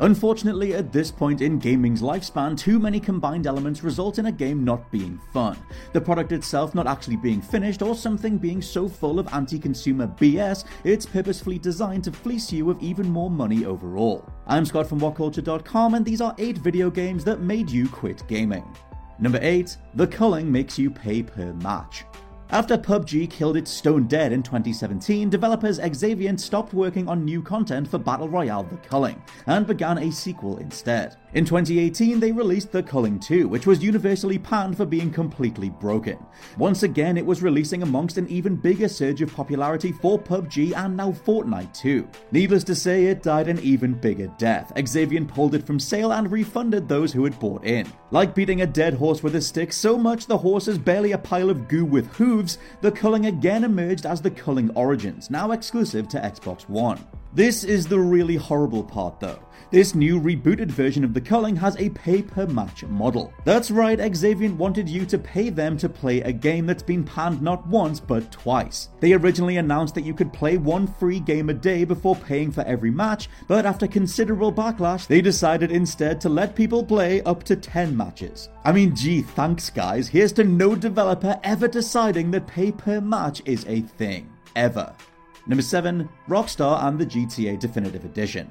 Unfortunately, at this point in gaming's lifespan, too many combined elements result in a game not being fun. The product itself not actually being finished, or something being so full of anti consumer BS, it's purposefully designed to fleece you of even more money overall. I'm Scott from WhatCulture.com, and these are 8 video games that made you quit gaming. Number 8 The Culling makes you pay per match. After PUBG killed its Stone Dead in 2017, developers Xaviant stopped working on new content for Battle Royale The Culling and began a sequel instead. In 2018, they released The Culling 2, which was universally panned for being completely broken. Once again, it was releasing amongst an even bigger surge of popularity for PUBG and now Fortnite too. Needless to say, it died an even bigger death. Xaviant pulled it from sale and refunded those who had bought in. Like beating a dead horse with a stick, so much the horse is barely a pile of goo with hooves, The Culling again emerged as The Culling Origins, now exclusive to Xbox One. This is the really horrible part though. This new rebooted version of The Culling has a pay per match model. That's right, Xaviant wanted you to pay them to play a game that's been panned not once but twice. They originally announced that you could play one free game a day before paying for every match, but after considerable backlash, they decided instead to let people play up to 10 matches. I mean, gee, thanks guys. Here's to no developer ever deciding that pay per match is a thing. Ever. Number 7, Rockstar and the GTA Definitive Edition.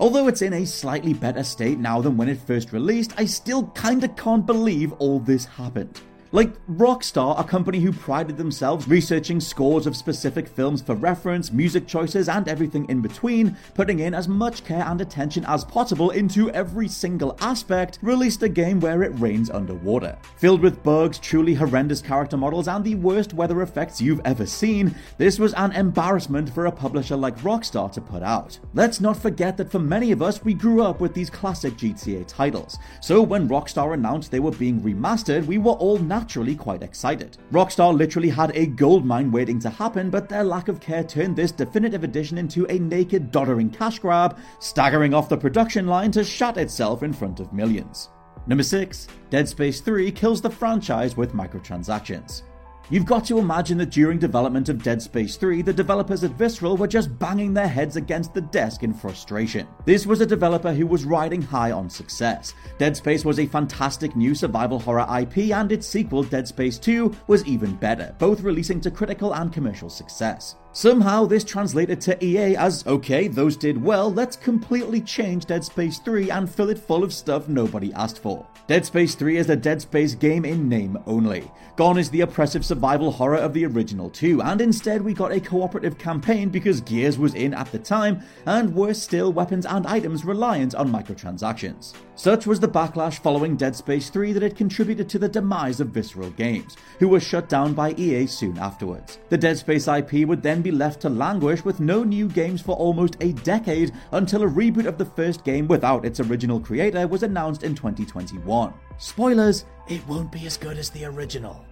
Although it's in a slightly better state now than when it first released, I still kinda can't believe all this happened. Like Rockstar, a company who prided themselves researching scores of specific films for reference, music choices, and everything in between, putting in as much care and attention as possible into every single aspect, released a game where it rains underwater. Filled with bugs, truly horrendous character models, and the worst weather effects you've ever seen, this was an embarrassment for a publisher like Rockstar to put out. Let's not forget that for many of us, we grew up with these classic GTA titles, so when Rockstar announced they were being remastered, we were all naturally quite excited. Rockstar literally had a goldmine waiting to happen, but their lack of care turned this definitive edition into a naked, doddering cash grab, staggering off the production line to shat itself in front of millions. Number 6. Dead Space 3 kills the franchise with microtransactions. You've got to imagine that during development of Dead Space 3, the developers at Visceral were just banging their heads against the desk in frustration. This was a developer who was riding high on success. Dead Space was a fantastic new survival horror IP, and its sequel, Dead Space 2, was even better, both releasing to critical and commercial success. Somehow, this translated to EA as okay, those did well, let's completely change Dead Space 3 and fill it full of stuff nobody asked for. Dead Space 3 is a Dead Space game in name only. Gone is the oppressive survival horror of the original 2, and instead we got a cooperative campaign because Gears was in at the time, and worse still, weapons and items reliant on microtransactions. Such was the backlash following Dead Space 3 that it contributed to the demise of Visceral Games, who were shut down by EA soon afterwards. The Dead Space IP would then be left to languish with no new games for almost a decade until a reboot of the first game without its original creator was announced in 2021. Spoilers, it won't be as good as the original.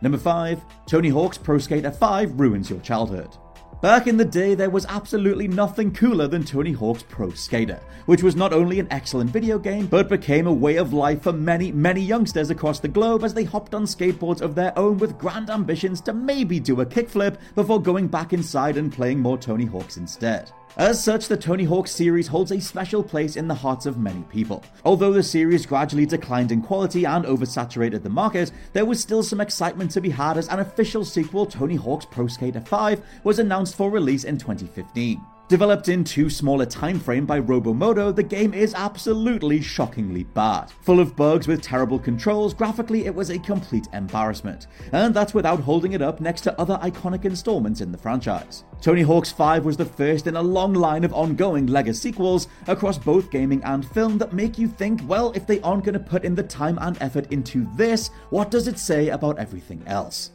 Number 5, Tony Hawk's Pro Skater 5 ruins your childhood. Back in the day, there was absolutely nothing cooler than Tony Hawk's Pro Skater, which was not only an excellent video game, but became a way of life for many, many youngsters across the globe as they hopped on skateboards of their own with grand ambitions to maybe do a kickflip before going back inside and playing more Tony Hawks instead. As such, the Tony Hawk series holds a special place in the hearts of many people. Although the series gradually declined in quality and oversaturated the market, there was still some excitement to be had as an official sequel, Tony Hawk's Pro Skater 5, was announced for release in 2015. Developed in too small a time frame by Robomodo, the game is absolutely shockingly bad. Full of bugs with terrible controls, graphically it was a complete embarrassment. And that's without holding it up next to other iconic installments in the franchise. Tony Hawk's 5 was the first in a long line of ongoing LEGO sequels across both gaming and film that make you think, well, if they aren't going to put in the time and effort into this, what does it say about everything else?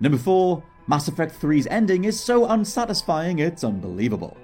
Number 4, Mass Effect 3's ending is so unsatisfying it's unbelievable.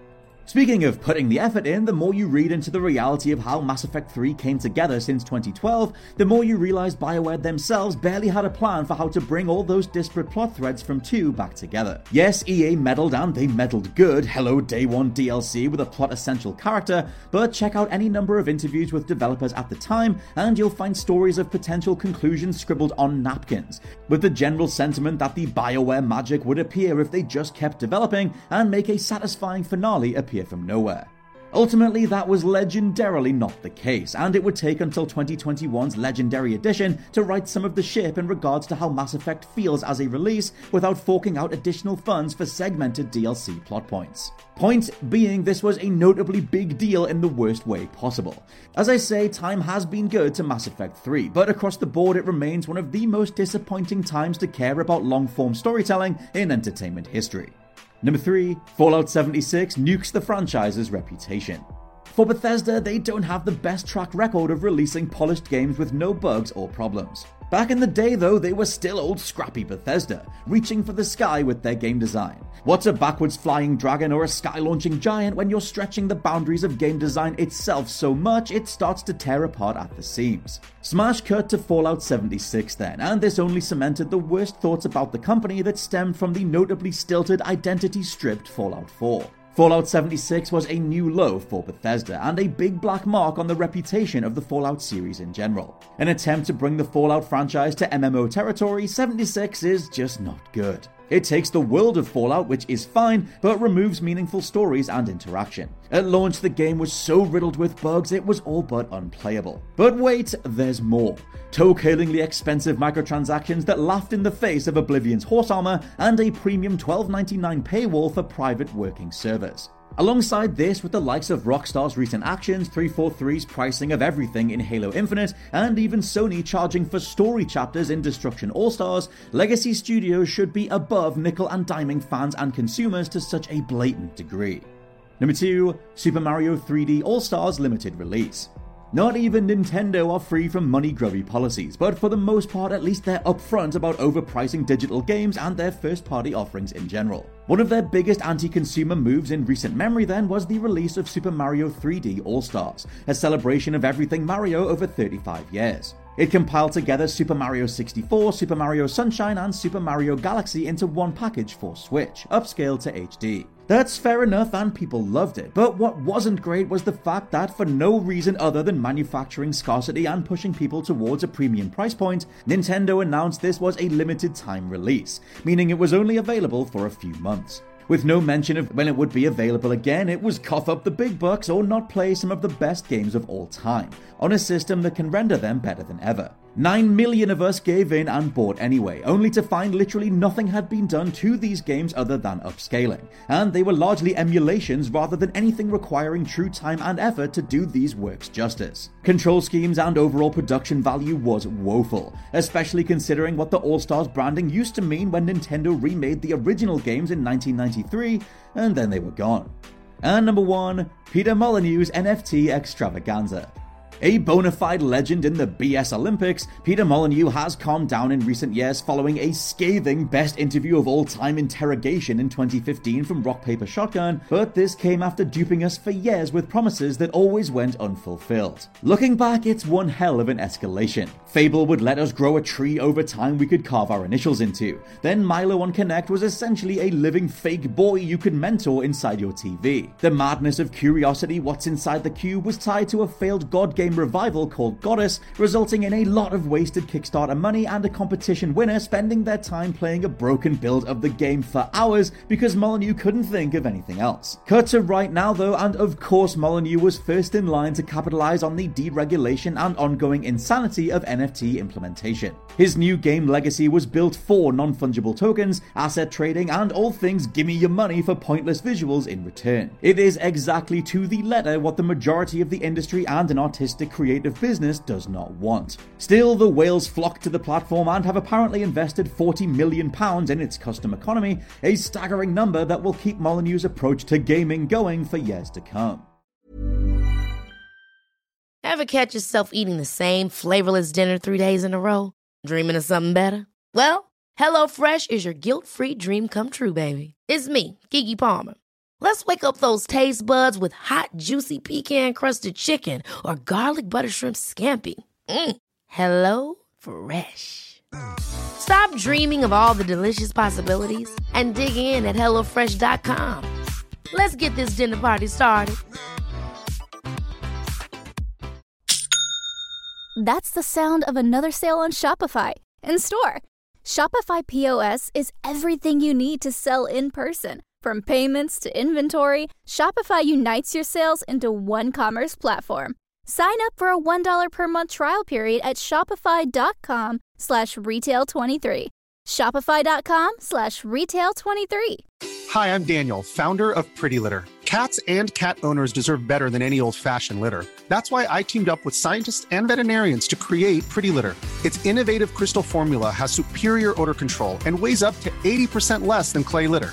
Speaking of putting the effort in, the more you read into the reality of how Mass Effect 3 came together since 2012, the more you realize BioWare themselves barely had a plan for how to bring all those disparate plot threads from 2 back together. Yes, EA meddled and they meddled good, hello Day 1 DLC with a plot essential character, but check out any number of interviews with developers at the time and you'll find stories of potential conclusions scribbled on napkins, with the general sentiment that the BioWare magic would appear if they just kept developing and make a satisfying finale appear appear from nowhere. Ultimately, that was legendarily not the case, and it would take until 2021's Legendary Edition to right some of the ship in regards to how Mass Effect feels as a release without forking out additional funds for segmented DLC plot points. Point being, this was a notably big deal in the worst way possible. As I say, time has been good to Mass Effect 3, but across the board it remains one of the most disappointing times to care about long form storytelling in entertainment history. Number 3, Fallout 76 nukes the franchise's reputation. For Bethesda, they don't have the best track record of releasing polished games with no bugs or problems. Back in the day, though, they were still old scrappy Bethesda, reaching for the sky with their game design. What's a backwards flying dragon or a sky launching giant when you're stretching the boundaries of game design itself so much it starts to tear apart at the seams? Smash cut to Fallout 76 then, and this only cemented the worst thoughts about the company that stemmed from the notably stilted, identity stripped Fallout 4. Fallout 76 was a new low for Bethesda and a big black mark on the reputation of the Fallout series in general. An attempt to bring the Fallout franchise to MMO territory, 76 is just not good. It takes the world of Fallout, which is fine, but removes meaningful stories and interaction. At launch, the game was so riddled with bugs it was all but unplayable. But wait, there's more. Toe-curlingly expensive microtransactions that laughed in the face of Oblivion's horse armor and a premium $12.99 paywall for private working servers. Alongside this, with the likes of Rockstar's recent actions, 343's pricing of everything in Halo Infinite, and even Sony charging for story chapters in Destruction All Stars, Legacy Studios should be above nickel and diming fans and consumers to such a blatant degree. Number 2, Super Mario 3D All Stars Limited Release. Not even Nintendo are free from money grubby policies, but for the most part, at least they're upfront about overpricing digital games and their first party offerings in general. One of their biggest anti consumer moves in recent memory then was the release of Super Mario 3D All Stars, a celebration of everything Mario over 35 years. It compiled together Super Mario 64, Super Mario Sunshine, and Super Mario Galaxy into one package for Switch, upscaled to HD. That's fair enough, and people loved it. But what wasn't great was the fact that, for no reason other than manufacturing scarcity and pushing people towards a premium price point, Nintendo announced this was a limited time release, meaning it was only available for a few months. With no mention of when it would be available again, it was cough up the big bucks or not play some of the best games of all time, on a system that can render them better than ever. 9 million of us gave in and bought anyway, only to find literally nothing had been done to these games other than upscaling. And they were largely emulations rather than anything requiring true time and effort to do these works justice. Control schemes and overall production value was woeful, especially considering what the All Stars branding used to mean when Nintendo remade the original games in 1993, and then they were gone. And number 1, Peter Molyneux's NFT extravaganza. A bona fide legend in the BS Olympics, Peter Molyneux has calmed down in recent years following a scathing best interview of all time interrogation in 2015 from Rock Paper Shotgun, but this came after duping us for years with promises that always went unfulfilled. Looking back, it's one hell of an escalation. Fable would let us grow a tree over time we could carve our initials into. Then Milo on Kinect was essentially a living fake boy you could mentor inside your TV. The madness of curiosity, what's inside the cube, was tied to a failed God game game revival called Godus, resulting in a lot of wasted Kickstarter money and a competition winner spending their time playing a broken build of the game for hours because Molyneux couldn't think of anything else. Cut to right now though, and of course Molyneux was first in line to capitalize on the deregulation and ongoing insanity of NFT implementation. His new game legacy was built for non fungible tokens, asset trading, and all things gimme your money for pointless visuals in return. It is exactly to the letter what the majority of the industry and an artistic creative business does not want. Still, the whales flock to the platform and have apparently invested £40 million in its custom economy, a staggering number that will keep Molyneux's approach to gaming going for years to come. Ever catch yourself eating the same flavorless dinner three days in a row? Dreaming of something better? Well, HelloFresh is your guilt free dream come true, baby. It's me, Keke Palmer. Let's wake up those taste buds with hot, juicy pecan crusted chicken or garlic butter shrimp scampi. Mm. Hello Fresh. Stop dreaming of all the delicious possibilities and dig in at HelloFresh.com. Let's get this dinner party started. That's the sound of another sale on Shopify in store. Shopify POS is everything you need to sell in person. From payments to inventory, Shopify unites your sales into one commerce platform. Sign up for a $1 per month trial period at shopify.com slash retail23. Shopify.com slash retail23. Hi, I'm Daniel, founder of Pretty Litter. Cats and cat owners deserve better than any old-fashioned litter. That's why I teamed up with scientists and veterinarians to create Pretty Litter. Its innovative crystal formula has superior odor control and weighs up to 80% less than clay litter.